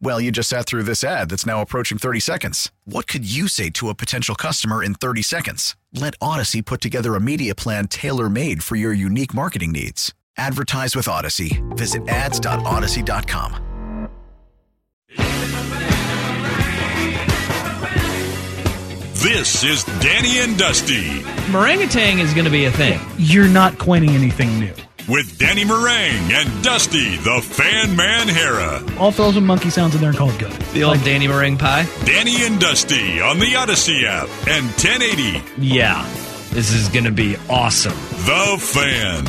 Well, you just sat through this ad that's now approaching 30 seconds. What could you say to a potential customer in 30 seconds? Let Odyssey put together a media plan tailor made for your unique marketing needs. Advertise with Odyssey. Visit ads.odyssey.com. This is Danny and Dusty Meringatang is going to be a thing. You're not coining anything new. With Danny Marang and Dusty, the fan man Harrah. All throws with monkey sounds in there and call good. The old Danny meringue pie. Danny and Dusty on the Odyssey app and 1080 Yeah, this is going to be awesome. The Fan.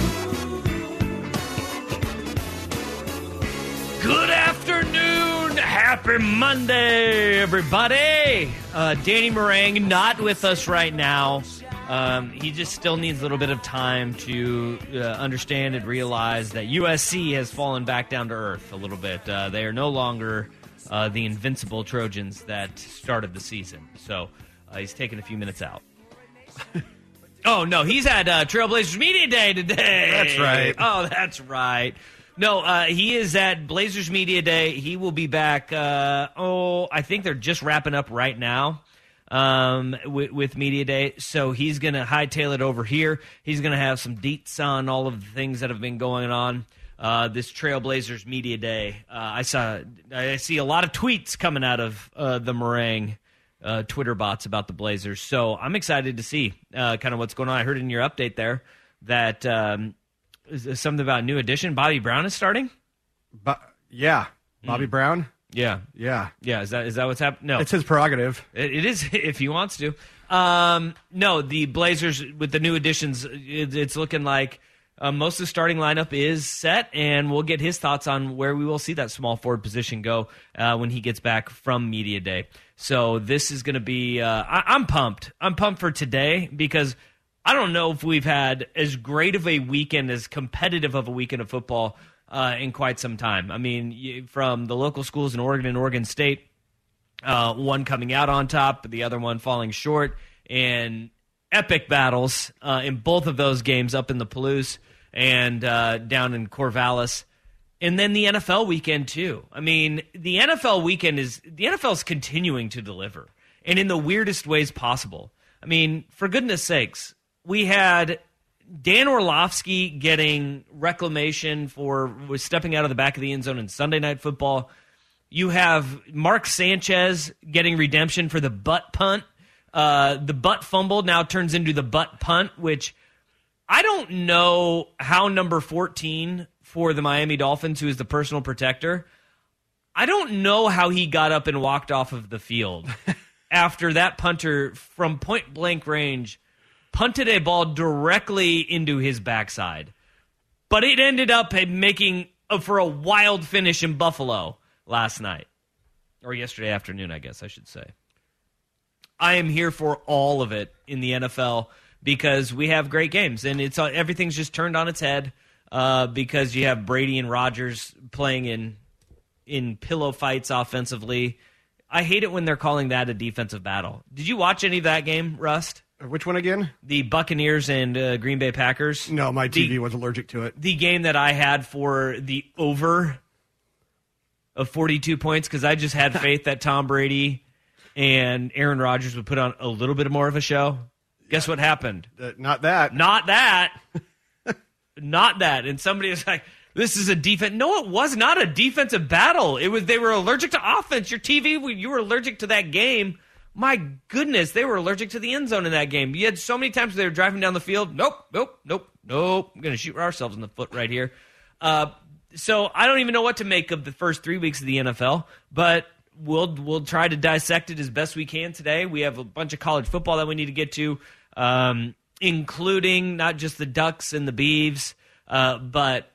Good afternoon. Happy Monday, everybody. Uh, Danny Marang not with us right now. Um, he just still needs a little bit of time to uh, understand and realize that USC has fallen back down to earth a little bit. Uh, they are no longer uh, the invincible Trojans that started the season. So uh, he's taking a few minutes out. Oh no, he's at uh, Trailblazers Media Day today. That's right. Oh, that's right. No, uh, he is at Blazers Media Day. He will be back. Uh, oh, I think they're just wrapping up right now um, with, with Media Day. So he's going to hightail it over here. He's going to have some deets on all of the things that have been going on. Uh, this Trailblazers Media Day. Uh, I saw. I see a lot of tweets coming out of uh, the Marang uh, Twitter bots about the Blazers. So I'm excited to see uh, kind of what's going on. I heard in your update there that um, something about a new addition. Bobby Brown is starting. But yeah, Bobby Brown. Yeah, Yeah, yeah. Is that is that what's happening? No, it's his prerogative. it, it is if he wants to. Um, no, the Blazers with the new additions, it, it's looking like uh, most of the starting lineup is set, and we'll get his thoughts on where we will see that small forward position go uh, when he gets back from media day. So this is going to be. Uh, I, I'm pumped. I'm pumped for today because I don't know if we've had as great of a weekend, as competitive of a weekend of football uh, in quite some time. I mean, you- from the local schools in Oregon and Oregon State uh, one coming out on top, the other one falling short, and epic battles uh, in both of those games up in the Palouse and uh, down in Corvallis. And then the NFL weekend too. I mean, the NFL weekend is the NFL is continuing to deliver, and in the weirdest ways possible. I mean, for goodness sakes, we had Dan Orlovsky getting reclamation for was stepping out of the back of the end zone in Sunday Night Football. You have Mark Sanchez getting redemption for the butt punt. Uh, the butt fumble now turns into the butt punt, which I don't know how number 14 for the Miami Dolphins, who is the personal protector, I don't know how he got up and walked off of the field after that punter from point blank range punted a ball directly into his backside. But it ended up making for a wild finish in Buffalo last night or yesterday afternoon, I guess I should say. I am here for all of it in the NFL because we have great games and it's uh, everything's just turned on its head uh, because you have Brady and Rodgers playing in in pillow fights offensively. I hate it when they're calling that a defensive battle. Did you watch any of that game, Rust? Which one again? The Buccaneers and uh, Green Bay Packers. No, my The- TV was allergic to it. the game that I had for the over of 42 points because I just had faith that Tom Brady and Aaron Rodgers would put on a little bit more of a show. Guess what happened? Uh, not that. Not that. not that. And somebody was like, this is a defense. No, it was not a defensive battle. It was they were allergic to offense. Your TV, you were allergic to that game. My goodness, they were allergic to the end zone in that game. You had so many times they were driving down the field. Nope, nope, nope, nope. I'm going to shoot ourselves in the foot right here. Uh, so I don't even know what to make of the first three weeks of the NFL, but we'll we'll try to dissect it as best we can today. We have a bunch of college football that we need to get to, um, including not just the Ducks and the Beavs, uh, but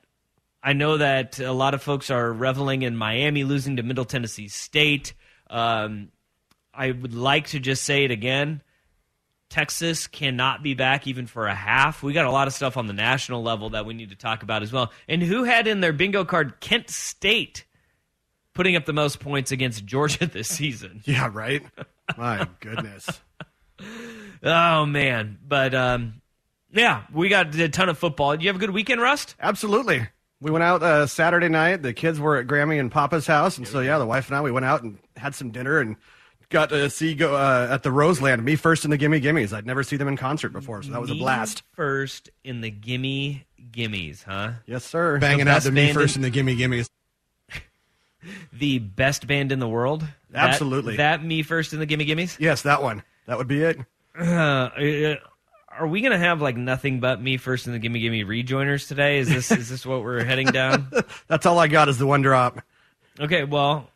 I know that a lot of folks are reveling in Miami losing to Middle Tennessee State. Um, I would like to just say it again. Texas cannot be back even for a half. We got a lot of stuff on the national level that we need to talk about as well. And who had in their bingo card Kent State putting up the most points against Georgia this season? Yeah, right. My goodness. Oh man, but um, yeah, we got a ton of football. You have a good weekend, Rust? Absolutely. We went out uh, Saturday night. The kids were at Grammy and Papa's house, and so yeah, the wife and I we went out and had some dinner and got to see go uh, at the Roseland. Me first in the Gimme Gimmes. I'd never seen them in concert before, so that was a Me blast. First in the gimme gimmes, huh? Yes, sir. Banging The out best the me band first in- and the gimme gimmes. The best band in the world. That- Absolutely. That, me first in the gimme gimmes. Yes, that one. That would be it. Uh, uh, are we gonna have like nothing but me first in the gimme gimme rejoiners today? Is this is this what we're heading down? That's all I got is the one drop. Okay, well,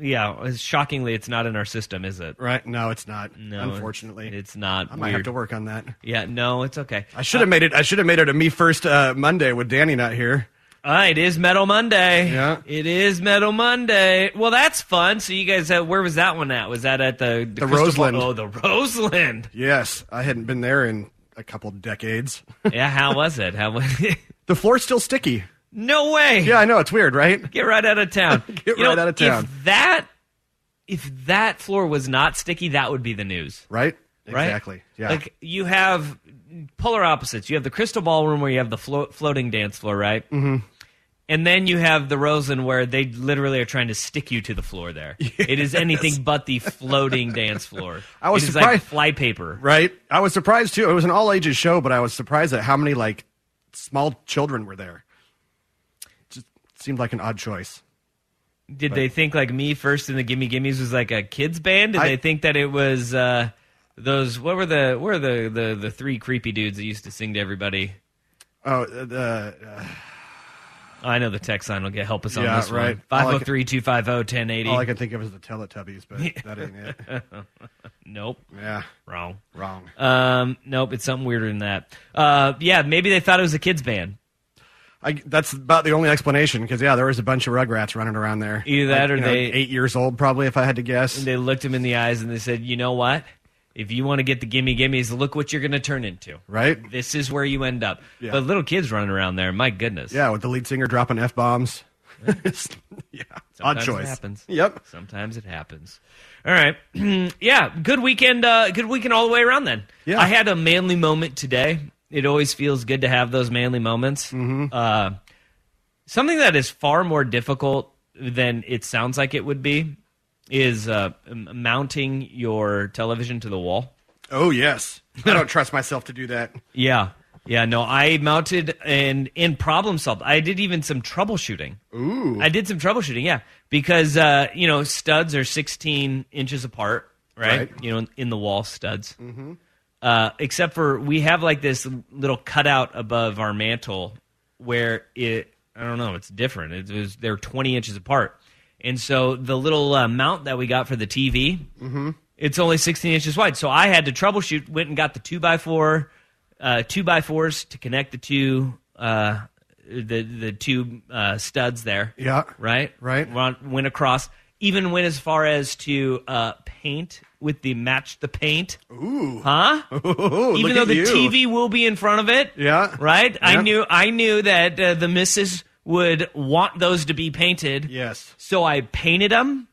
yeah. Shockingly, it's not in our system, is it? Right? No, it's not. No, unfortunately, it's not. I might Weird. have to work on that. Yeah, no, it's okay. I should have made it. I should have made it a me first uh, Monday with Danny not here. Uh, it is Metal Monday. Yeah. it is Metal Monday. Well, that's fun. So you guys, uh, where was that one at? Was that at the the, The Roseland. Oh, the Roseland. Yes, I hadn't been there in a couple decades. yeah, how was it? How was it? the floor's still sticky. No way. Yeah, I know it's weird, right? Get right out of town. Get You know, right out of town. If that if that floor was not sticky, that would be the news. Right? Right? Exactly. Yeah. Like you have polar opposites. You have the crystal ballroom where you have the flo- floating dance floor, right? Mm-hmm. And then you have the Rosen where they literally are trying to stick you to the floor there. It is anything but the floating dance floor. I was it is surprised- like flypaper. right. I was surprised too. It was an all ages show, but I was surprised at how many like small children were there. Seemed like an odd choice. Did they think like me first in the Gimme Gimmes was like a kids band? Did I- they think that it was uh, those? What were the? What were the, the the three creepy dudes that used to sing to everybody? Oh, uh, uh, I know the text line will get help us on Yeah, this right. one. All 503-250-1080. all I can think of is the Teletubbies, but that ain't it. Nope, Yeah, wrong. wrong. Um, nope, it's something weirder than that. Uh, yeah, maybe they thought it was a kids band. I, that's about the only explanation because yeah, there was a bunch of Rugrats running around there. Either that Like, or you know, they- eight years old probably, if I had to guess. And they looked him in the eyes and they said, "You know what? If you want to get the gimme gimmes, look what you're going to turn into. Right? This is where you end up." Yeah. But little kids running around there, my goodness. Yeah, with the lead singer dropping f bombs. yeah, odd choice. It happens. Yep. Sometimes it happens. All right. yeah. Good weekend. Uh, good weekend all the way around. Then. Yeah. I had a manly moment today. It always feels good to have those manly moments. Mm-hmm. Uh, something that is far more difficult than it sounds like it would be is uh, mounting your television to the wall. Oh yes, I don't trust myself to do that. Yeah. Yeah, no, I mounted and in problem solved. I did even some troubleshooting. Ooh. I did some troubleshooting, yeah. Because uh, you know, studs are 16 inches apart, right? Right. You know, in the wall studs. Mm-hmm. Uh, except for we have like this little cutout above our mantle where it I don't know, it's different. It was they're 20 inches apart. And so the little uh, mount that we got for the TV, it's only 16 inches wide. So I had to troubleshoot, went and got the 2 by 4 uh, two by fours to connect the two uh, the the two uh, studs there. Yeah. Right. Right. Went across. Even went as far as to uh, paint with the match the paint. Ooh. Huh? Ooh, Even though the you. TV will be in front of it. Yeah. Right. I knew. I knew that uh, the missus would want those to be painted. Yes. So I painted them.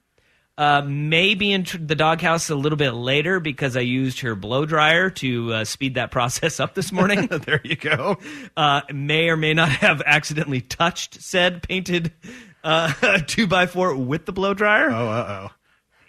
Uh, maybe in tr- the doghouse a little bit later because I used her blow dryer to uh, speed that process up this morning. there you go. uh, may or may not have accidentally touched said painted uh, two by four with the blow dryer. Oh, uh oh.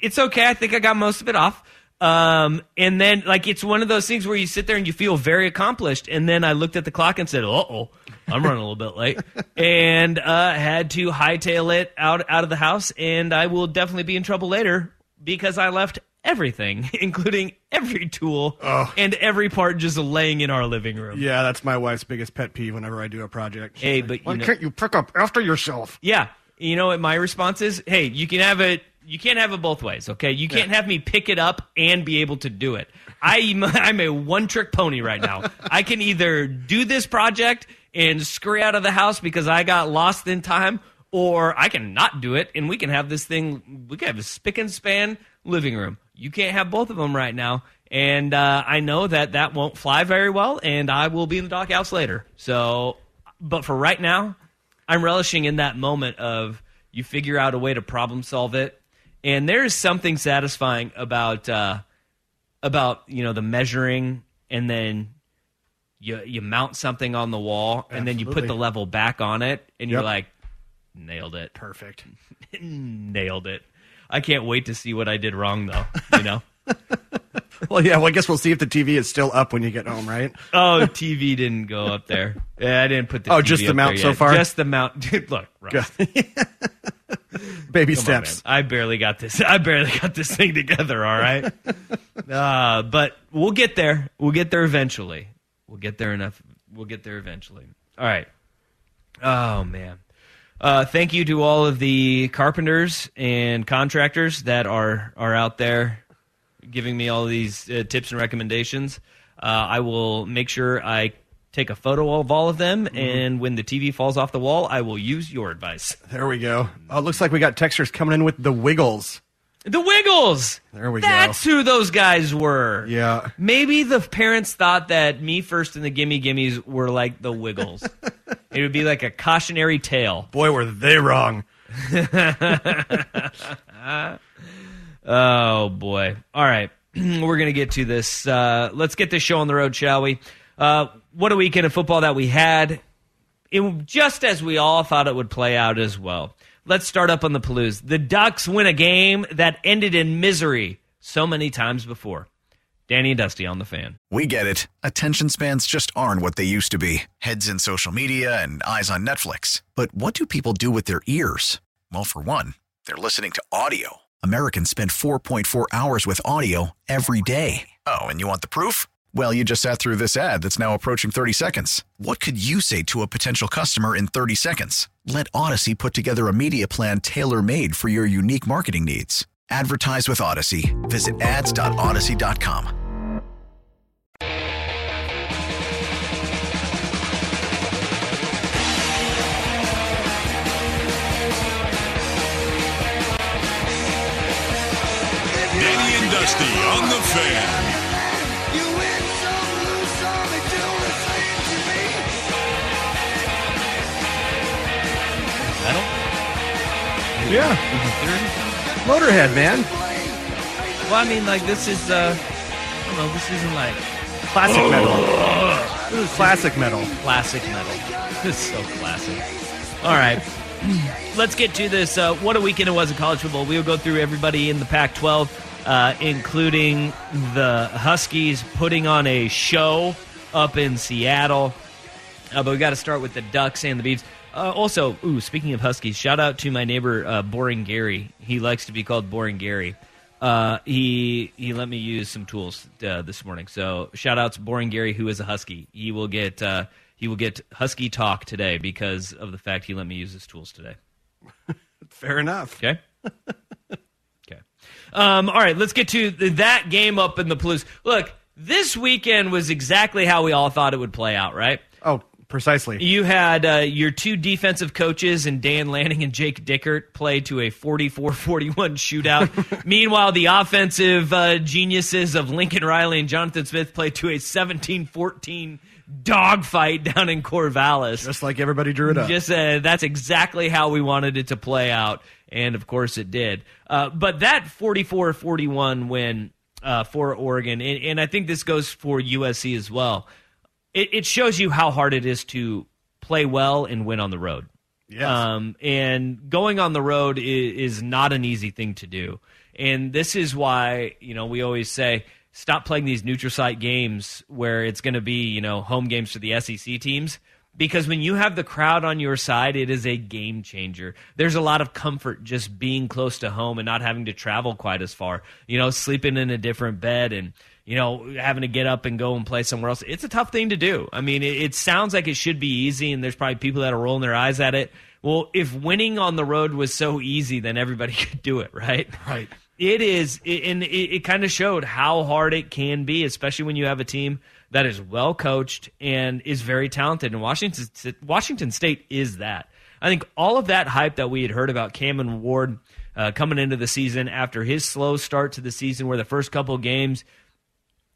It's okay. I think I got most of it off. Um, and then like it's one of those things where you sit there and you feel very accomplished. And then I looked at the clock and said, "Uh oh, I'm running a little bit late," and uh, had to hightail it out out of the house. And I will definitely be in trouble later because I left everything, including every tool and every part just laying in our living room. Yeah, that's my wife's biggest pet peeve whenever I do a project. Hey, but Why you know- can't you pick up after yourself? Yeah. You know what my response is? Hey, you can have it. You can't have it both ways, okay? You can't have me pick it up and be able to do it. I'm, I'm a one trick pony right now. I can either do this project and scurry out of the house because I got lost in time, or I can not do it and we can have this thing, we can have a spick and span living room. You can't have both of them right now. And uh, I know that that won't fly very well, and I will be in the doghouse later. So, but for right now, I'm relishing in that moment of you figure out a way to problem solve it, and there is something satisfying about uh, about you know the measuring, and then you you mount something on the wall, and then you put the level back on it, and you're like, nailed it, Perfect. nailed it. I can't wait to see what I did wrong though. You know. Well, yeah. Well, I guess we'll see if the TV is still up when you get home, right? Oh, TV didn't go up there. Yeah, I didn't put the. Oh, TV just the up mount so yet. far? Just the mount. Dude, look, Ross, Baby Come steps. man. I barely got this. I barely got this thing together. All right, uh, but we'll get there. We'll get there eventually. We'll get there enough. We'll get there eventually. All right. Oh man. Uh, thank you to all of the carpenters and contractors that are are out there giving me all these uh, tips and recommendations. Uh, I will make sure I take a photo of all of them, Mm-hmm. and when the TV falls off the wall, I will use your advice. There we go. Oh, it looks like we got textures coming in with the Wiggles. The Wiggles. There we go. That's who those guys were. Yeah. Maybe the parents thought that me first and the Gimme Gimmes were like the Wiggles. it would be like a cautionary tale. Boy, were they wrong. Oh boy! All right, we're gonna get to this. Uh, let's get this show on the road, shall we? Uh, what a weekend of football that we had! It, just as we all thought it would play out as well. Let's start up on the Palouse. The Ducks win a game that ended in misery so many times before. Danny and Dusty on the fan. We get it. Attention spans just aren't what they used to be heads in social media and eyes on Netflix. But what do people do with their ears? Well, for one, they're listening to audio. Americans spend 4.4 hours with audio every day. Oh, and you want the proof? Well, you just sat through this ad that's now approaching 30 seconds. What could you say to a potential customer in 30 seconds? Let Odyssey put together a media plan tailor made for your unique marketing needs. Advertise with Odyssey. Visit ads.odyssey.com. Danny and Dusty on the fan. Yeah. Motorhead, man. Well, I mean, like this is. Uh, I don't know. This isn't like Classic metal. This is classic metal. classic metal. This is so classic. All right. Let's get to this. Uh, what a weekend it was in college football. We'll go through everybody in the Pac 12, uh, including the Huskies putting on a show up in Seattle. Uh, but we got to start with the Ducks and the Beavs. Uh, also, ooh, speaking of Huskies, shout out to my neighbor uh, Boring Gary. He likes to be called Boring Gary. Uh, he he let me use some tools uh, this morning. So shout out to Boring Gary, who is a Husky. He will get uh, he will get Husky talk today because of the fact he let me use his tools today. Fair enough. Okay. okay. Um, all right, let's get to th- that game up in the Palouse. Look, this weekend was exactly how we all thought it would play out, right? Precisely. You had uh, your two defensive coaches and Dan Lanning and Jake Dickert play to a 44-41 shootout. Meanwhile, the offensive uh, geniuses of Lincoln Riley and Jonathan Smith played to a 17-14 dogfight down in Corvallis. Just like everybody drew it up. Just uh, that's exactly how we wanted it to play out, and of course it did. Uh, but that 44-41 win uh, for Oregon, and, and I think this goes for USC as well. It, it shows you how hard it is to play well and win on the road. Yes. Um, and going on the road is, is not an easy thing to do. And this is why, you know, we always say stop playing these neutral site games where it's going to be, you know, home games for the SEC teams because when you have the crowd on your side, it is a game changer. There's a lot of comfort just being close to home and not having to travel quite as far. You know, sleeping in a different bed and you know having to get up and go and play somewhere else. It's a tough thing to do. I mean, it, it sounds like it should be easy, and there's probably people that are rolling their eyes at it. Well, if winning on the road was so easy, then everybody could do it, right? Right. It is, and it, it kind of showed how hard it can be, especially when you have a team that is well coached and is very talented. And Washington, Washington State is that. I think all of that hype that we had heard about Cameron Ward uh, coming into the season after his slow start to the season, where the first couple games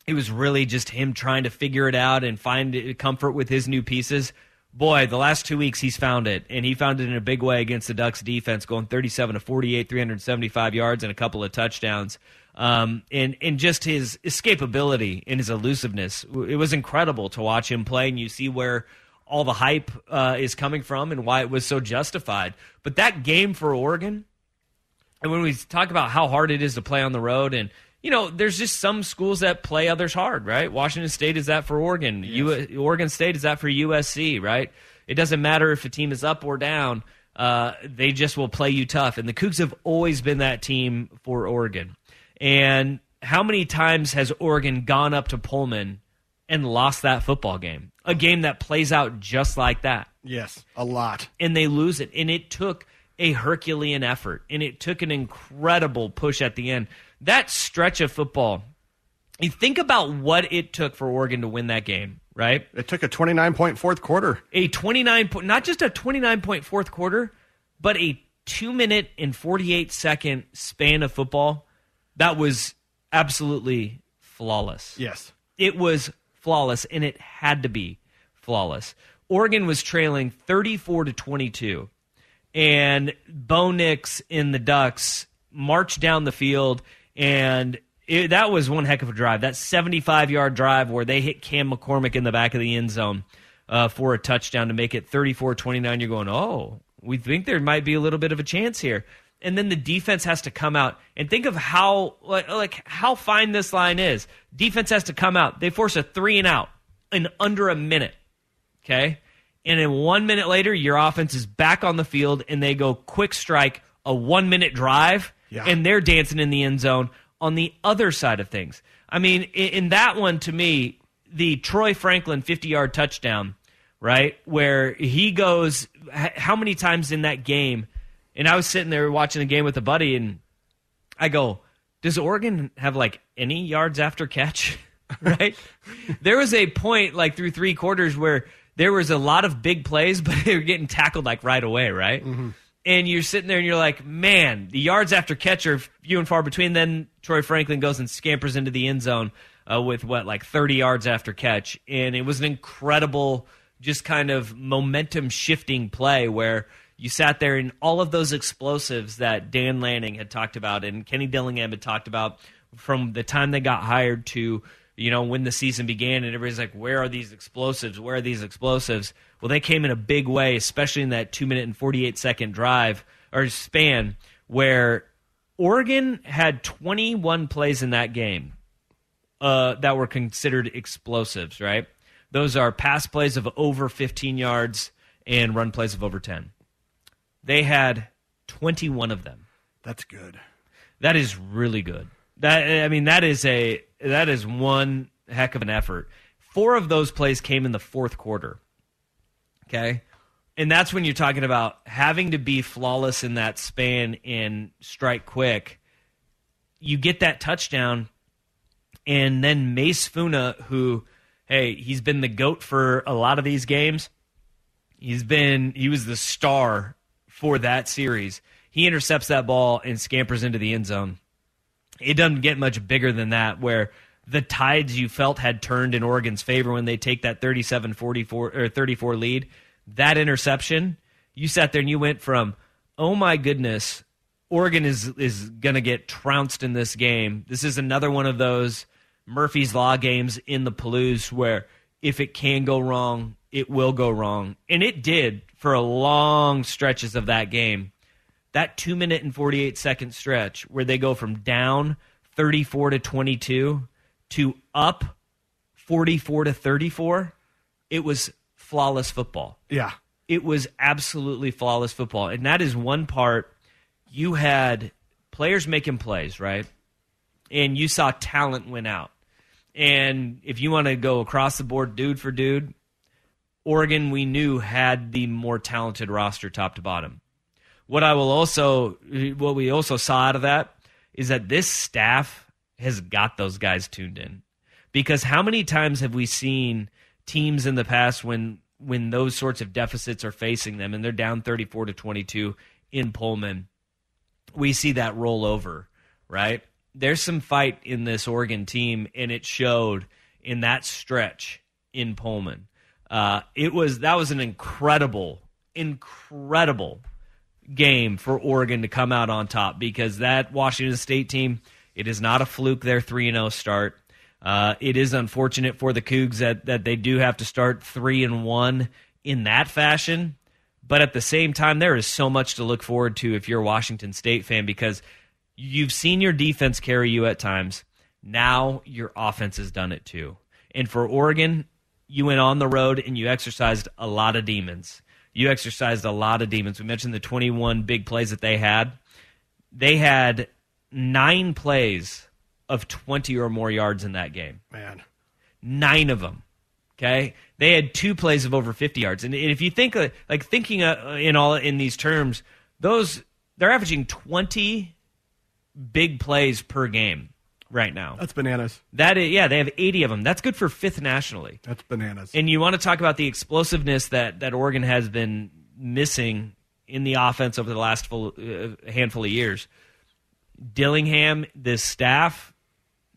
it was really just him trying to figure it out and find comfort with his new pieces. Boy, the last two weeks he's found it, and he found it in a big way against the Ducks defense, going 37 to 48, 375 yards, and a couple of touchdowns. Um, and and just his escapability and his elusiveness, it was incredible to watch him play. And you see where all the hype uh, is coming from and why it was so justified. But that game for Oregon, and when we talk about how hard it is to play on the road and you know, there's just some schools that play others hard, right? Washington State is that for Oregon. U- Oregon State is that for USC, right? It doesn't matter if a team is up or down. Uh, they just will play you tough. And the Cougs have always been that team for Oregon. And how many times has Oregon gone up to Pullman and lost that football game? A game that plays out just like that Yes, a lot. and they lose it. And it took a Herculean effort, and it took an incredible push at the end. That stretch of football, you think about what it took for Oregon to win that game, right? It took a 29 point fourth quarter. A 29 point, not just a 29 point fourth quarter, but a two minute and 48 second span of football that was absolutely flawless. Yes. It was flawless, and it had to be flawless. Oregon was trailing 34 to 22, and Bo Nix in the Ducks marched down the field, and it, that was one heck of a drive. That 75 yard drive where they hit Cam McCormick in the back of the end zone uh, for a touchdown to make it 34 29. You're going, oh, we think there might be a little bit of a chance here. And then the defense has to come out and think of how like, like how fine this line is. Defense has to come out. They force a three and out in under a minute. Okay. And then one minute later, your offense is back on the field and they go quick strike, a one minute drive, Yeah. and they're dancing in the end zone on the other side of things. I mean, in, in that one, to me, the Troy Franklin 50 yard touchdown, right? Where he goes, how many times in that game? And I was sitting there watching the game with a buddy, and I go, does Oregon have like any yards after catch? right? there was a point like through three quarters where there was a lot of big plays, but they were getting tackled like right away, right? Mm-hmm. And you're sitting there and you're like, man, the yards after catch are few and far between. Then Troy Franklin goes and scampers into the end zone uh, with what, like 30 yards after catch. And it was an incredible, just kind of momentum shifting play where you sat there and all of those explosives that Dan Lanning had talked about and Kenny Dillingham had talked about from the time they got hired to you know when the season began and everybody's like where are these explosives where are these explosives well they came in a big way especially in that 2 minute and 48 second drive or span where Oregon had 21 plays in that game uh, that were considered explosives, right? Those are pass plays of over 15 yards and run plays of over 10. They had 21 of them. That's good. That is really good. That I mean, that is a that is one heck of an effort. Four of those plays came in the fourth quarter. Okay, and that's when you're talking about having to be flawless in that span and strike quick. You get that touchdown, and then Mase Funa, who, hey, he's been the goat for a lot of these games. He's been he was the star for that series. He intercepts that ball and scampers into the end zone. It doesn't get much bigger than that where the tides you felt had turned in Oregon's favor when they take that 37-44 or 34 lead. That interception, you sat there and you went from, "Oh my goodness, Oregon is is going to get trounced in this game. This is another one of those Murphy's Law games in the Palouse where if it can go wrong, it will go wrong. And it did for a long stretches of that game. That two minute and 48 second stretch where they go from down 34 to 22 to up 44 to 34, it was flawless football. Yeah. It was absolutely flawless football. And that is one part you had players making plays, right? And you saw talent win out. And if you want to go across the board, dude for dude, Oregon, we knew had the more talented roster top to bottom. What I will also, what we also saw out of that is that this staff has got those guys tuned in. Because how many times have we seen teams in the past when when those sorts of deficits are facing them and they're down 34 to 22 in Pullman, we see that roll over, right? There's some fight in this Oregon team, and it showed in that stretch in Pullman. Uh, it was that was an incredible, incredible game for Oregon to come out on top because that Washington State team, it is not a fluke. Their three and zero start. Uh, it is unfortunate for the Cougs that that they do have to start three and one in that fashion. But at the same time, there is so much to look forward to if you're a Washington State fan because you've seen your defense carry you at times. Now your offense has done it too. And for Oregon, you went on the road and you exercised a lot of demons. You exercised a lot of demons. We mentioned the 21 big plays that they had. They had nine plays of 20 or more yards in that game. Man. Nine of them. Okay, they had two plays of over 50 yards, and if you think like thinking uh, in all in these terms, those they're averaging 20 big plays per game right now. That's bananas. That is, yeah, they have 80 of them. That's good for fifth nationally. That's bananas. And you want to talk about the explosiveness that that Oregon has been missing in the offense over the last full, uh, handful of years. Dillingham, this staff,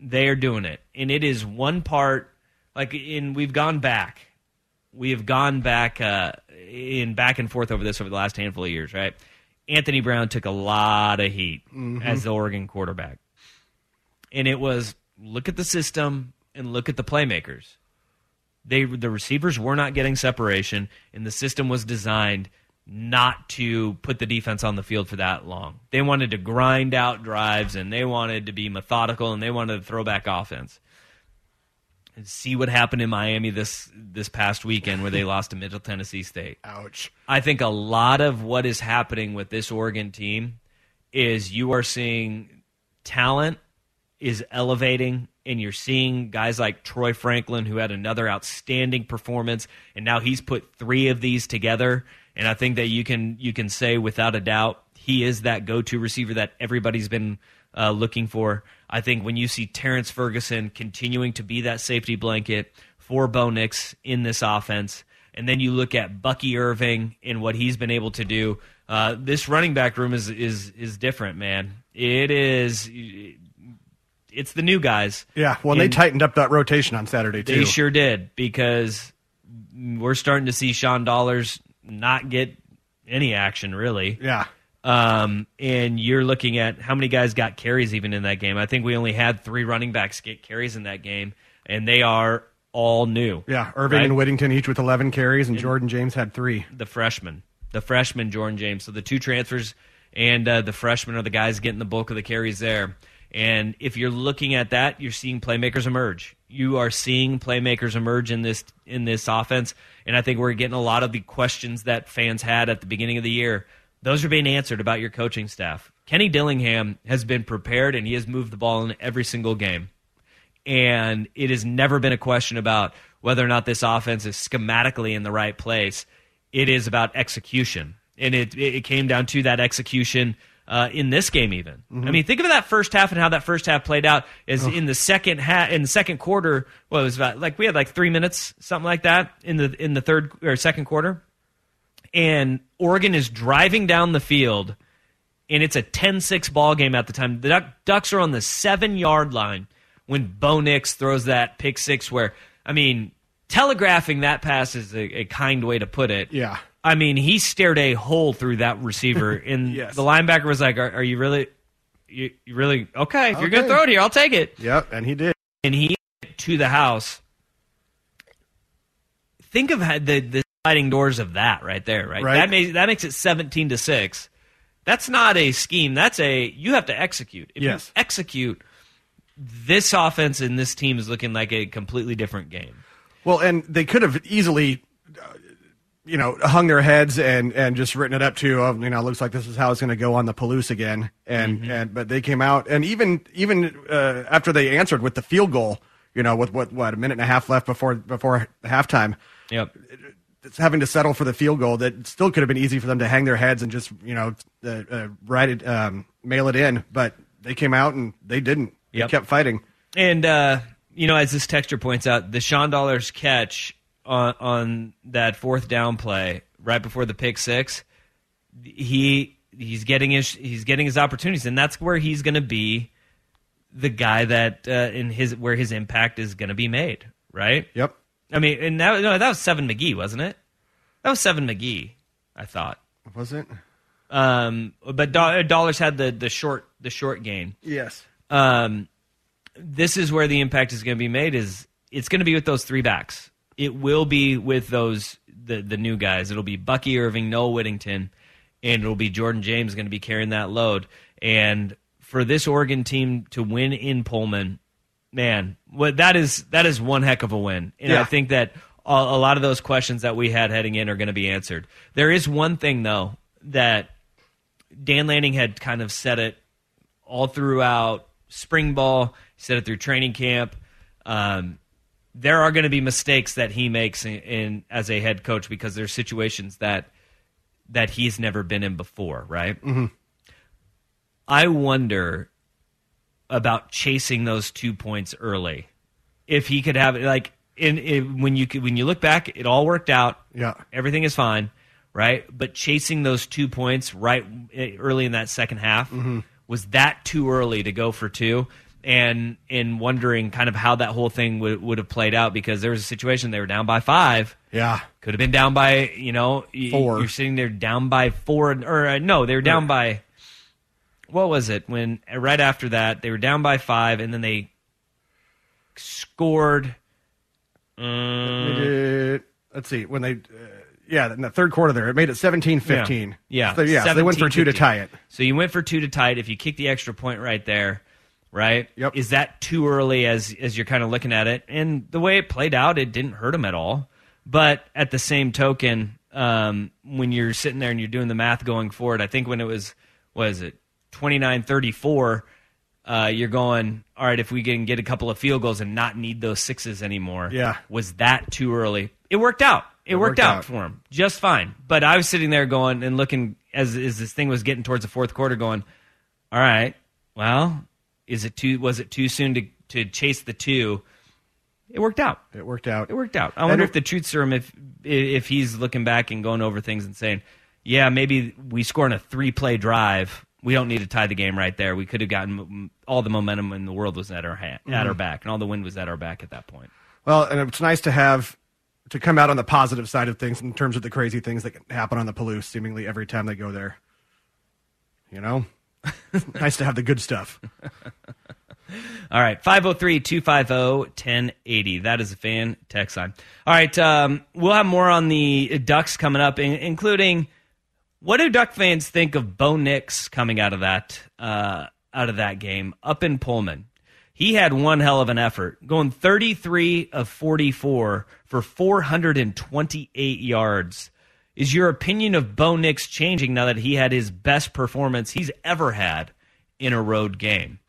they are doing it, and it is one part. Like in, we've gone back, we have gone back uh, in back and forth over this over the last handful of years, right? Anthony Brown took a lot of heat as the Oregon quarterback, and it was look at the system and look at the playmakers. They the receivers were not getting separation, and the system was designed not to put the defense on the field for that long. They wanted to grind out drives, and they wanted to be methodical, and they wanted to throw back offense. And see what happened in Miami this this past weekend, where they lost to Middle Tennessee State. Ouch. I think a lot of what is happening with this Oregon team is you are seeing talent is elevating and you're seeing guys like Troy Franklin who had another outstanding performance and now he's put 3 of these together and I think that you can you can say without a doubt he is that go-to receiver that everybody's been uh, looking for. I think when you see Terrence Ferguson continuing to be that safety blanket for Bo Nix in this offense, and then you look at Bucky Irving and what he's been able to do, uh, this running back room is is is different, man. It is. It's the new guys. Yeah. Well, they tightened up that rotation on Saturday too. They sure did because we're starting to see Sean Dollars not get any action really. Yeah. Um, and you're looking at how many guys got carries even in that game. I think we only had three running backs get carries in that game, and they are all new. Yeah. Irving Right. and Whittington each with 11 carries, and Jordan James had three. The freshman, the freshman Jordan James. So the two transfers and uh, the freshman are the guys getting the bulk of the carries there. And if you're looking at that, you're seeing playmakers emerge. You are seeing playmakers emerge in this in this offense, and I think we're getting a lot of the questions that fans had at the beginning of the year. Those are being answered about your coaching staff. Kenny Dillingham has been prepared, and he has moved the ball in every single game. And it has never been a question about whether or not this offense is schematically in the right place. It is about execution, and it it came down to that execution uh, in this game. Even I mean, think of that first half and how that first half played out. Is in the second half, in the second quarter, what it was about like we had like three minutes, something like that, in the in the third or second quarter, and Oregon is driving down the field, and it's a 10-6 ball game at the time. The Duck, Ducks are on the seven yard line when Bo Nix throws that pick six. Where I mean, telegraphing that pass is a, a kind way to put it. Yeah. I mean, he stared a hole through that receiver, and Yes. the linebacker was like, "Are, are you really, you, you really okay? If you're gonna throw it here, I'll take it." Yep. And he did. And he to the house. Think of how the the sliding doors of that right there, right? Right. That makes that makes it seventeen to six. That's not a scheme. That's a you have to execute. If Yes. you execute, this offense and this team is looking like a completely different game. Well, and they could have easily you know, hung their heads and and just written it up to, oh, you know, looks like this is how it's going to go on the Palouse again. And Mm-hmm. and but they came out and even even uh, after they answered with the field goal, you know, with what what a minute and a half left before before halftime, Yep. it's having to settle for the field goal that still could have been easy for them to hang their heads and just you know uh, uh, write it um, mail it in but they came out and they didn't they Yep. kept fighting And uh, you know, as this texture points out, the Sean Dollars catch on on that fourth down play right before the pick six, he he's getting his he's getting his opportunities, and that's where he's going to be the guy that uh, in his where his impact is going to be made. Right? yep I mean, and that no, that was Seven McGee, wasn't it? That was Seven McGee. I thought. was it Um, but Do- Dollars had the the short the short gain. yes um, this is where the impact is going to be made. Is it's going to be with those three backs. It will be with those the the new guys. It'll be Bucky Irving, Noah Whittington, and it'll be Jordan James going to be carrying that load. And for this Oregon team to win in Pullman, man, what that is that is one heck of a win. And I think that a, a lot of those questions that we had heading in are going to be answered. There is one thing though that Dan Lanning had kind of said it all throughout spring ball. Said it through training camp. Um, there are going to be mistakes that he makes in, in as a head coach because there's situations that that he's never been in before, right? Mm-hmm. I wonder about chasing those two points early. If he could have like in, in when you when you look back, it all worked out. Yeah. everything is fine, right? But chasing those two points right eh, early in that second half was that too early to go for two? And in wondering kind of how that whole thing would would have played out because there was a situation they were down by five yeah could have been down by you know Four. You're sitting there down by four, or uh, no, they were down by. What was it when right after that they were down by five and then they scored? Did- let's see when they uh, yeah in the third quarter there it made it 17-15 Yeah, so, yeah so they went for two to tie it So you went for two to tie it. If you kick the extra point right there, right? Yep. Is that too early as as you're kind of looking at it? And the way it played out, it didn't hurt him at all. But at the same token, um, when you're sitting there and you're doing the math going forward, I think when it was what is it 29-34, uh, you're going all right. If we can get a couple of field goals and not need those sixes anymore, Yeah. was that too early? It worked out. It, worked, worked out, out. for him just fine. But I was sitting there going and looking as as this thing was getting towards the fourth quarter, going, all right, well, is it too? Was it too soon to to chase the two? It worked out. it worked out It worked out. I And wonder it- if the truth serum, if if he's looking back and going over things and saying, yeah, maybe we score in a three play drive. We don't need to tie the game right there. We could have gotten all the momentum in the world was at our hand, at Mm-hmm. our back, and all the wind was at our back at that point. Well, and it's nice to have to come out on the positive side of things in terms of the crazy things that can happen on the Palouse seemingly every time they go there. You know, nice to have the good stuff. All right, 503 250 1080. That is a fan text line. All right, um, we'll have more on the Ducks coming up, in- including what do Duck fans think of Bo Nix coming out of that uh, out of that game up in Pullman? He had one hell of an effort, going 33 of 44 for 428 yards. Is your opinion of Bo Nix changing now that he had his best performance he's ever had in a road game?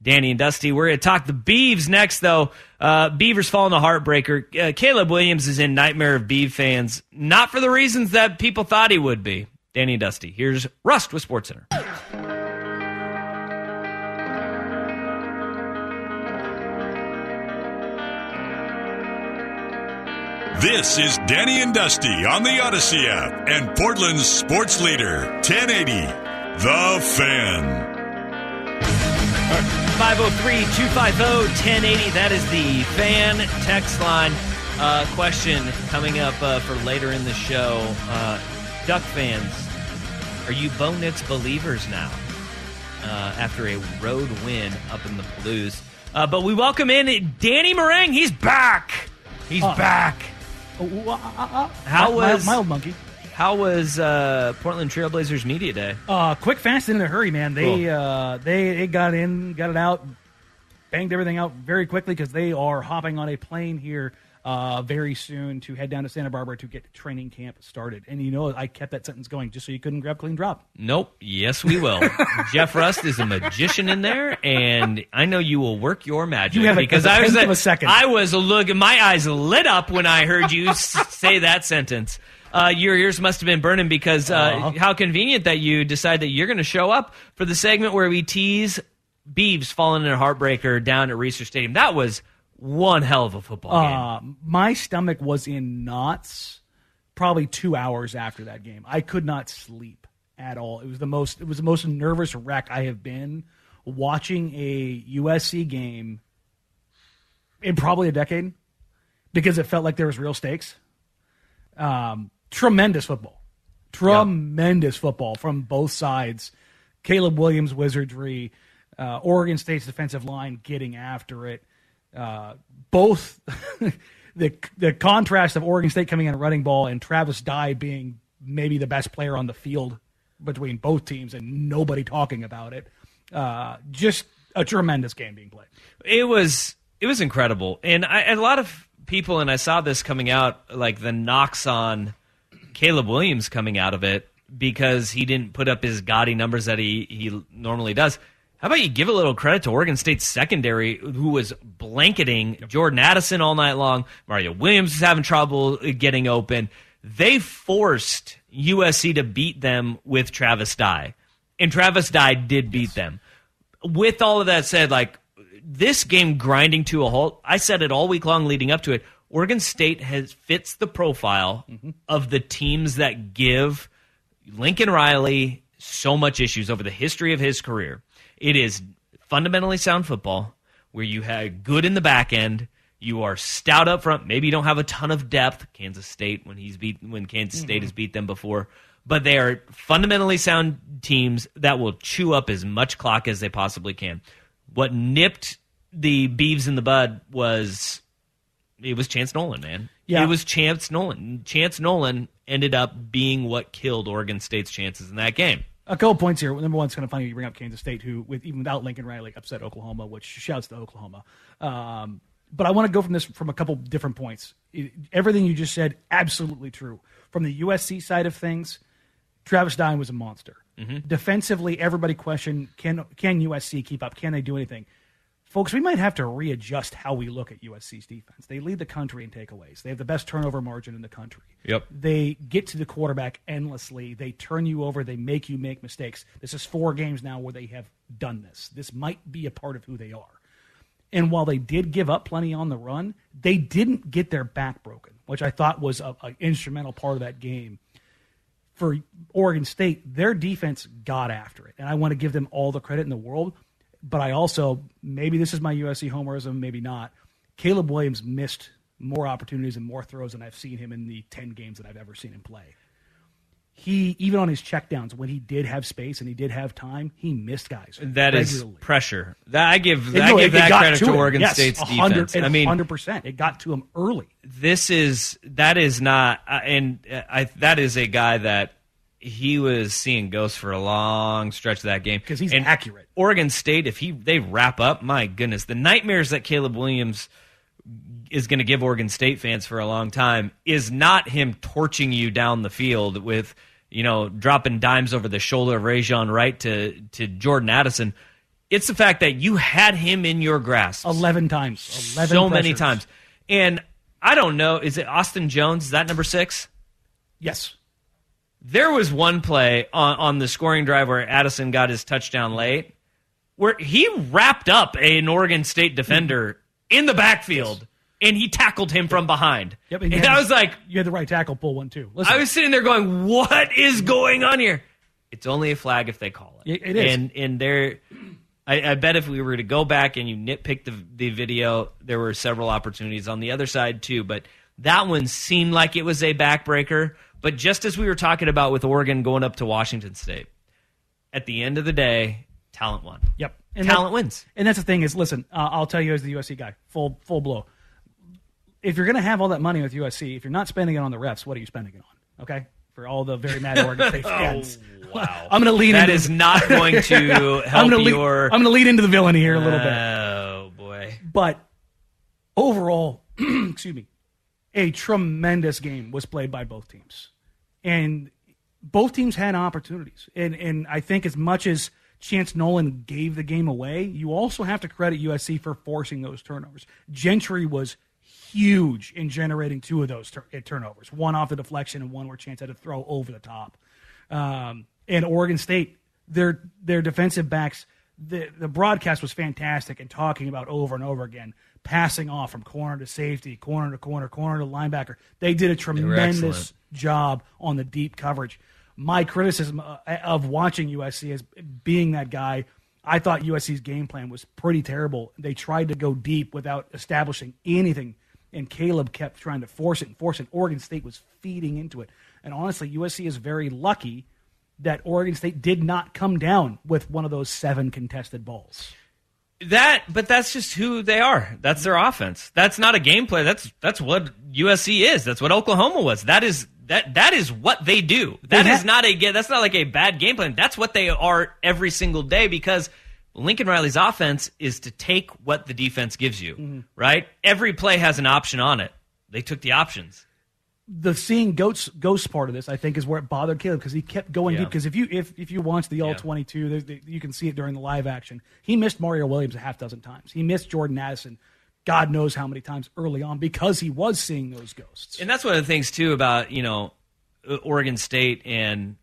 Danny and Dusty, we're going to talk the Beavs next, though. Uh, Beavers falling the heartbreaker. Uh, Caleb Williams is in Nightmare of Beav fans, not for the reasons that people thought he would be. Danny and Dusty, here's Rust with SportsCenter. This is Danny and Dusty on the Odyssey app and Portland's sports leader, 1080, The Fan. 503 250 1080. That is the fan text line. Uh, question coming up uh, for later in the show. Uh, Duck fans, are you Bo Nix believers now uh, after a road win up in the Palouse? Uh, but we welcome in Danny Marang. He's back. He's back. How How was- mild, mild monkey? How was uh, Portland Trailblazers Media Day? Uh, quick, fast, and in a hurry, man. They Cool. uh, they they got in, got it out, banged everything out very quickly because they are hopping on a plane here uh, very soon to head down to Santa Barbara to get training camp started. And you know, I kept that sentence going just so you couldn't grab clean drop. Nope. Yes, we will. Jeff Rust is a magician in there, and I know you will work your magic. You have a- because a I was of a second. I was looking. My eyes lit up when I heard you s- say that sentence. Uh, your ears must have been burning because uh, Uh-huh. how convenient that you decide that you're going to show up for the segment where we tease Beavs falling in a heartbreaker down at Reser Stadium. That was one hell of a football game. Uh, my stomach was in knots probably two hours after that game. I could not sleep at all. It was the most it was the most nervous wreck I have been watching a USC game in probably a decade because it felt like there was real stakes. Um, tremendous football, tremendous football from both sides. Caleb Williams wizardry, uh, Oregon State's defensive line getting after it. Uh, both the the contrast of Oregon State coming in and running ball and Travis Dye being maybe the best player on the field between both teams and nobody talking about it. Uh, just a tremendous game being played. it was it was incredible, and a lot of people, and I saw this coming out, like the knocks on Caleb Williams coming out of it because he didn't put up his gaudy numbers that he he normally does. How about you give a little credit to Oregon State's secondary, who was blanketing Jordan Addison all night long. Mario Williams is having trouble uh, getting open. They forced USC to beat them with Travis Dye, and Travis Dye did beat them with all of that said, like this game grinding to a halt, I said it all week long leading up to it. Oregon State has fits the profile mm-hmm. of the teams that give Lincoln Riley so much issues over the history of his career. It is fundamentally sound football where you have good in the back end. You are stout up front. Maybe you don't have a ton of depth. Kansas State when he's beat when Kansas State has mm-hmm. beat them before, but they are fundamentally sound teams that will chew up as much clock as they possibly can. What nipped the Beavs in the bud was it was Chance Nolan, man. Yeah. It was Chance Nolan. Chance Nolan ended up being what killed Oregon State's chances in that game. A couple points here. Number one, it's kind of funny you bring up Kansas State, who, with even without Lincoln Riley, upset Oklahoma, which shouts to Oklahoma. Um, but I want to go from this from a couple different points. It- everything you just said, absolutely true. From the USC side of things, Travis Dye was a monster. Defensively, everybody questioned can can USC keep up? Can they do anything? Folks, we might have to readjust how we look at USC's defense. They lead the country in takeaways. They have the best turnover margin in the country. Yep. They get to the quarterback endlessly. They turn you over. They make you make mistakes. This is four games now where they have done this. This might be a part of who they are. And while they did give up plenty on the run, they didn't get their back broken, which I thought was a, a instrumental part of that game. For Oregon State, their defense got after it, and I want to give them all the credit in the world. But I also, maybe this is my USC homerism, maybe not. Caleb Williams missed more opportunities and more throws than I've seen him in the ten games that I've ever seen him play he even on his checkdowns when he did have space and he did have time, he missed guys. That is regularly. pressure. That I give. It- I give that credit to, him. Oregon Yes, State's defense. I mean, hundred percent. It got to him early. this is that is not, uh, and uh, I that is a guy that he was seeing ghosts for a long stretch of that game because he's And accurate. Oregon State, if he they wrap up, my goodness, the nightmares that Caleb Williams is going to give Oregon State fans for a long time is not him torching you down the field with you know dropping dimes over the shoulder of Rejzohn Wright to to Jordan Addison. It's the fact that you had him in your grasp Eleven times. Eleven. so many times. And I don't know, is it Austin Jones? Is that number six? Yes. There was one play on, on the scoring drive where Addison got his touchdown late, where he wrapped up an Oregon State defender in the backfield and he tackled him from behind. Yep. And, you had- I was like, you had the right tackle pull one too. Listen, I was sitting there going, "What is going on here?" It's only a flag if they call it. It- it is. and and there, I, I bet if we were to go back and you nitpick the the video, there were several opportunities on the other side too. But that one seemed like it was a backbreaker. But just as we were talking about with Oregon going up to Washington State, at the end of the day, talent won. Yep. talent that- wins. And that's the thing is, listen, uh, I'll tell you as the USC guy, full full blow. If you're going to have all that money with USC, if you're not spending it on the refs, what are you spending it on? Okay, for all the very mad Oregon State fans. Wow, I'm going to lean. That into, is not going to I'm help going to your. I'm going to lead into the villainy here a little bit. Oh boy. But overall, excuse me, a tremendous game was played by both teams, and both teams had opportunities. And and I think as much as Chance Nolan gave the game away, you also have to credit USC for forcing those turnovers. Gentry was huge in generating two of those tur- uh, turnovers, one off the deflection and one where Chance had to throw over the top. Um, and Oregon State, their their defensive backs, the the broadcast was fantastic and talking about over and over again, passing off from corner to safety, corner to corner, corner to linebacker. They did a tremendous job on the deep coverage. My criticism uh, of watching USC as being that guy, I thought USC's game plan was pretty terrible. They tried to go deep without establishing anything, and Caleb kept trying to force it and force it. Oregon State was feeding into it. And honestly, USC is very lucky that Oregon State did not come down with one of those seven contested balls. That, but that's just who they are. That's their offense. That's not a game play. That's that's what USC is. That's what Oklahoma was. That is that that is what they do. That They is ha- not a that's not like a bad game plan. That's what they are every single day because Lincoln Riley's offense is to take what the defense gives you. Mm-hmm. Right? Every play has an option on it. They took the options. The seeing goats ghost part of this, I think, is where it bothered Caleb because he kept going Yeah. deep. Because if you if if you watch the all Yeah. twenty two, there's the, you can see it during the live action. He missed Mario Williams a half dozen times. He missed Jordan Addison, God knows how many times early on because he was seeing those ghosts. And that's one of the things too about you know Oregon State and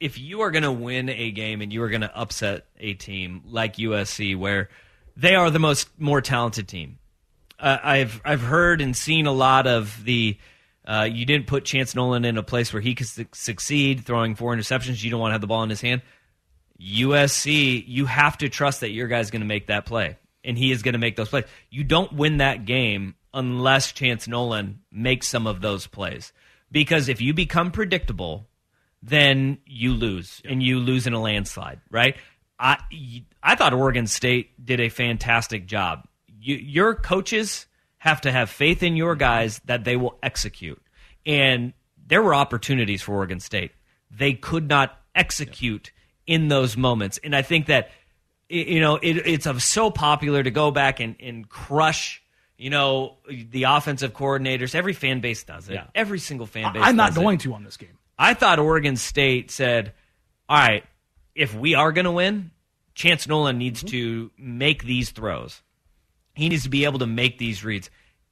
if you are going to win a game and you are going to upset a team like USC where they are the most more talented team. Uh, I've I've heard and seen a lot of the uh, you didn't put Chance Nolan in a place where he could su- succeed throwing four interceptions. You don't want to have the ball in his hand. USC, you have to trust that your guy's going to make that play, and he is going to make those plays. You don't win that game unless Chance Nolan makes some of those plays, because if you become predictable, then you lose, and you lose in a landslide, right? I I thought Oregon State did a fantastic job. You, your coaches have to have faith in your guys that they will execute, and there were opportunities for Oregon State. They could not execute in those moments, and I think that you know it, it's of so popular to go back and, and crush. You know the offensive coordinators. Every fan base does it. Yeah. Every single fan base. I, am not does it. going to on this game. I thought Oregon State said, "All right, if we are going to win, Chance Nolan needs mm-hmm. to make these throws. He needs to be able to make these reads."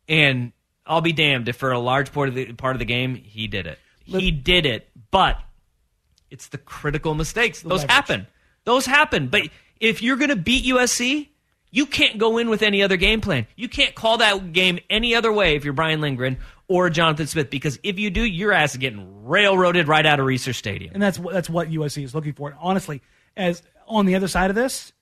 And I'll be damned if for a large part of the part of the game he did it. He did it, but it's the critical mistakes. Those leverage. happen. Those happen. But if you're going to beat USC, you can't go in with any other game plan. You can't call that game any other way if you're Brian Lindgren or Jonathan Smith, because if you do, your ass is getting railroaded right out of Reser Stadium. and that's what that's what USC is looking for. And honestly, as on the other side of this,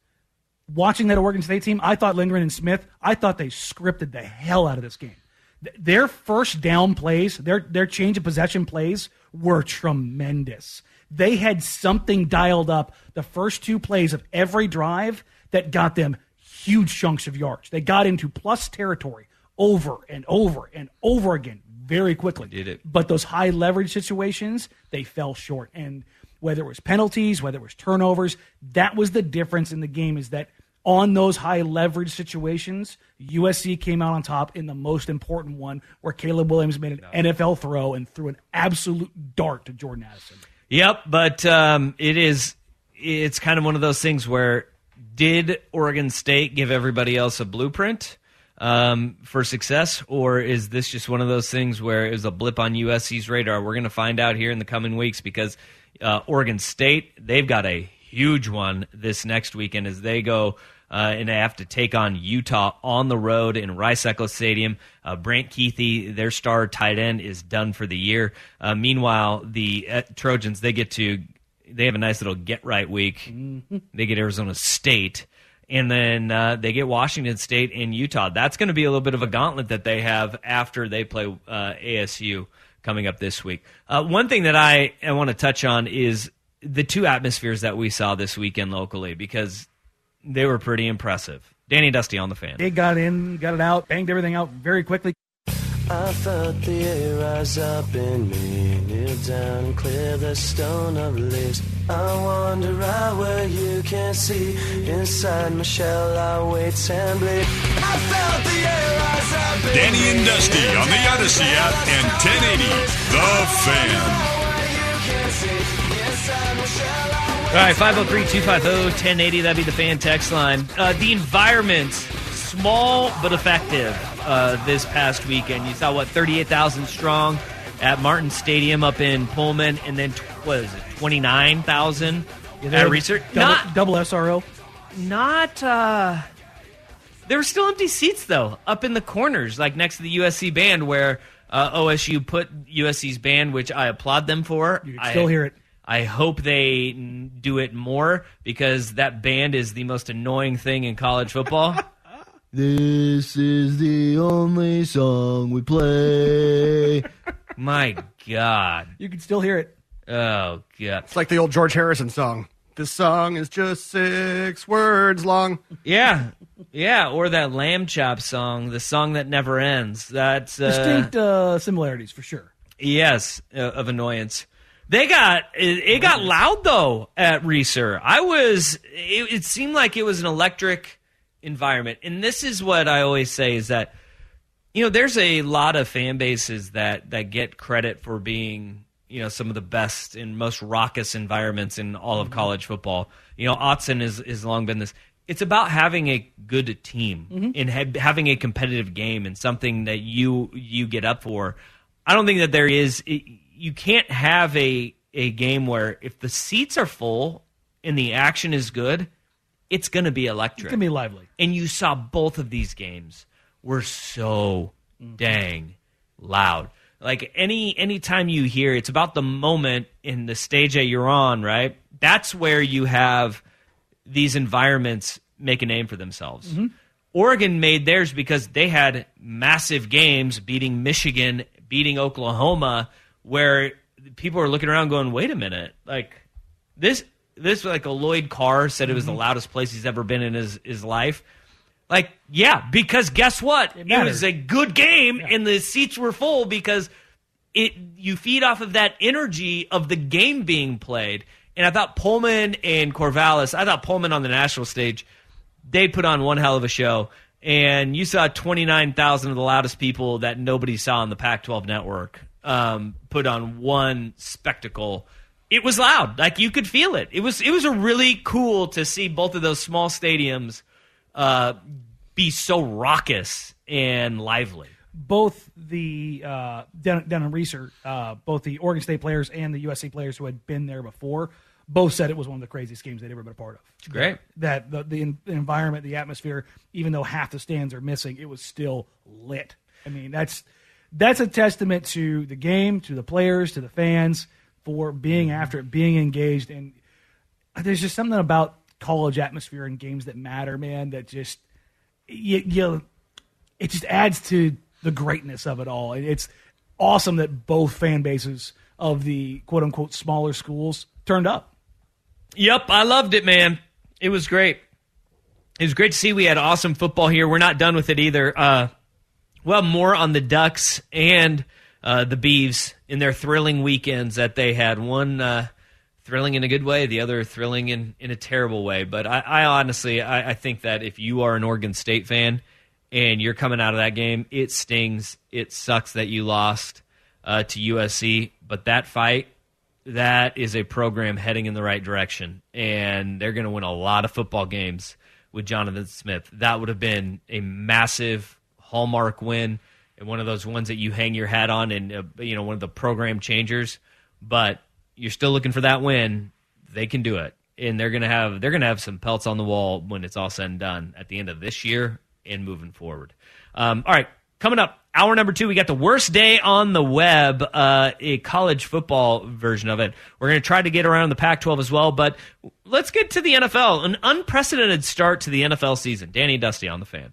watching that Oregon State team, I thought Lindgren and Smith, I thought they scripted the hell out of this game. Th- Their first down plays, their their change of possession plays were tremendous. They had something dialed up the first two plays of every drive that got them huge chunks of yards. They got into plus territory over and over and over again very quickly. Did it. But those high leverage situations, they fell short. And whether it was penalties, whether it was turnovers, that was the difference in the game is that on those high leverage situations, USC came out on top in the most important one where Caleb Williams made an NFL throw and threw an absolute dart to Jordan Addison. Yep, but um, it is it's kind of one of those things where did Oregon State give everybody else a blueprint um, for success, or is this just one of those things where it was a blip on USC's radar? We're going to find out here in the coming weeks because uh, Oregon State they've got a huge one this next weekend as they go. Uh, and they have to take on Utah on the road in Rice Eccles Stadium. Uh, Brant Kuithe, their star tight end, is done for the year. Uh, meanwhile, the uh, Trojans they get to they have a nice little get right week. They get Arizona State, and then uh, they get Washington State and Utah. That's going to be a little bit of a gauntlet that they have after they play uh, ASU coming up this week. Uh, one thing that I, I want to touch on is the two atmospheres that we saw this weekend locally because they were pretty impressive. Danny Dusty on the fan. They got in, got it out, banged everything out very quickly. I felt the air rise up in me, kneel down and clear the stone of leaves. I wander right where you can't see. Inside my shell, I wait and bleed. I felt the air rise up in Danny me, and Dusty on the Odyssey app and 1080. The I Fan. All right, 503 250 1080. That'd be the fan text line. Uh, the environment, small but effective uh, this past weekend. You saw, what, 38,000 strong at Martin Stadium up in Pullman, and then, what is it, 29,000 at Reser? double, Not, double SRO. not, uh, there were still empty seats, though, up in the corners, like next to the USC band, where uh, OSU put USC's band, which I applaud them for. You can I- still hear it. I hope they n- do it more because that band is the most annoying thing in college football. this is the only song we play. My God. You can still hear it. Oh, God. It's like the old George Harrison song. This song is just six words long. Yeah. Yeah. Or that Lamb Chop song, the song that never ends. That's. Uh, Distinct uh, similarities for sure. Yes, uh, of annoyance. They got it, it oh, got loud though at Reser. I was it, it seemed like it was an electric environment. And this is what I always say is that you know, there's a lot of fan bases that that get credit for being, you know, some of the best and most raucous environments in all of mm-hmm. college football. You know, Autzen has has long been this. It's about having a good team mm-hmm. and ha- having a competitive game and something that you you get up for. I don't think that there is. You can't have a a game where if the seats are full and the action is good, it's going to be electric It's gonna be lively. and you saw both of these games were so dang loud. Like any any time you hear it's about the moment in the stage that you're on, right? That's where you have these environments make a name for themselves. Mm-hmm. Oregon made theirs because they had massive games beating Michigan, beating Oklahoma, where people are looking around going, "Wait a minute, like this." This like a Lloyd Carr said it was the mm-hmm. loudest place he's ever been in his his life. Like, yeah, because guess what? It, mattered. was a good game and the seats were full because it you feed off of that energy of the game being played. And I thought Pullman and Corvallis, I thought Pullman on the national stage, they put on one hell of a show. And you saw 29,000 of the loudest people that nobody saw on the Pac 12 network um, put on one spectacle. It was loud. Like you could feel it. It was it was a really cool to see both of those small stadiums uh, be so raucous and lively. both the uh, down, down in Reser, uh, both the Oregon State players and the USC players who had been there before, both said it was one of the craziest games they'd ever been a part of. It's great. that the, the, the environment, the atmosphere, even though half the stands are missing, it was still lit. I mean, that's that's a testament to the game, to the players, to the fans for being after it, being engaged, and there's just something about college atmosphere and games that matter, man. That just you, you it just adds to the greatness of it all. And It's awesome that both fan bases of the quote unquote smaller schools turned up. Yep, I loved it, man. It was great. It was great to see we had awesome football here. We're not done with it either. Uh, well, more on the Ducks and uh, the Beavs in their thrilling weekends that they had. One uh, thrilling in a good way, the other thrilling in, in a terrible way. But I, I honestly, I, I think that if you are an Oregon State fan and you're coming out of that game, it stings. It sucks that you lost uh, to USC. But that fight, that is a program heading in the right direction, and they're going to win a lot of football games with Jonathan Smith. That would have been a massive hallmark win and one of those ones that you hang your hat on, and uh, you know one of the program changers. But you're still looking for that win. They can do it, and they're to have they're to have some pelts on the wall when it's all said and done at the end of this year and moving forward. Um, all right, coming up, hour number two, we got the worst day on the web, uh, a college football version of it. We're going to try to get around the Pac 12 as well, but let's get to the NFL. An unprecedented start to the NFL season. Danny Dusty on the fan.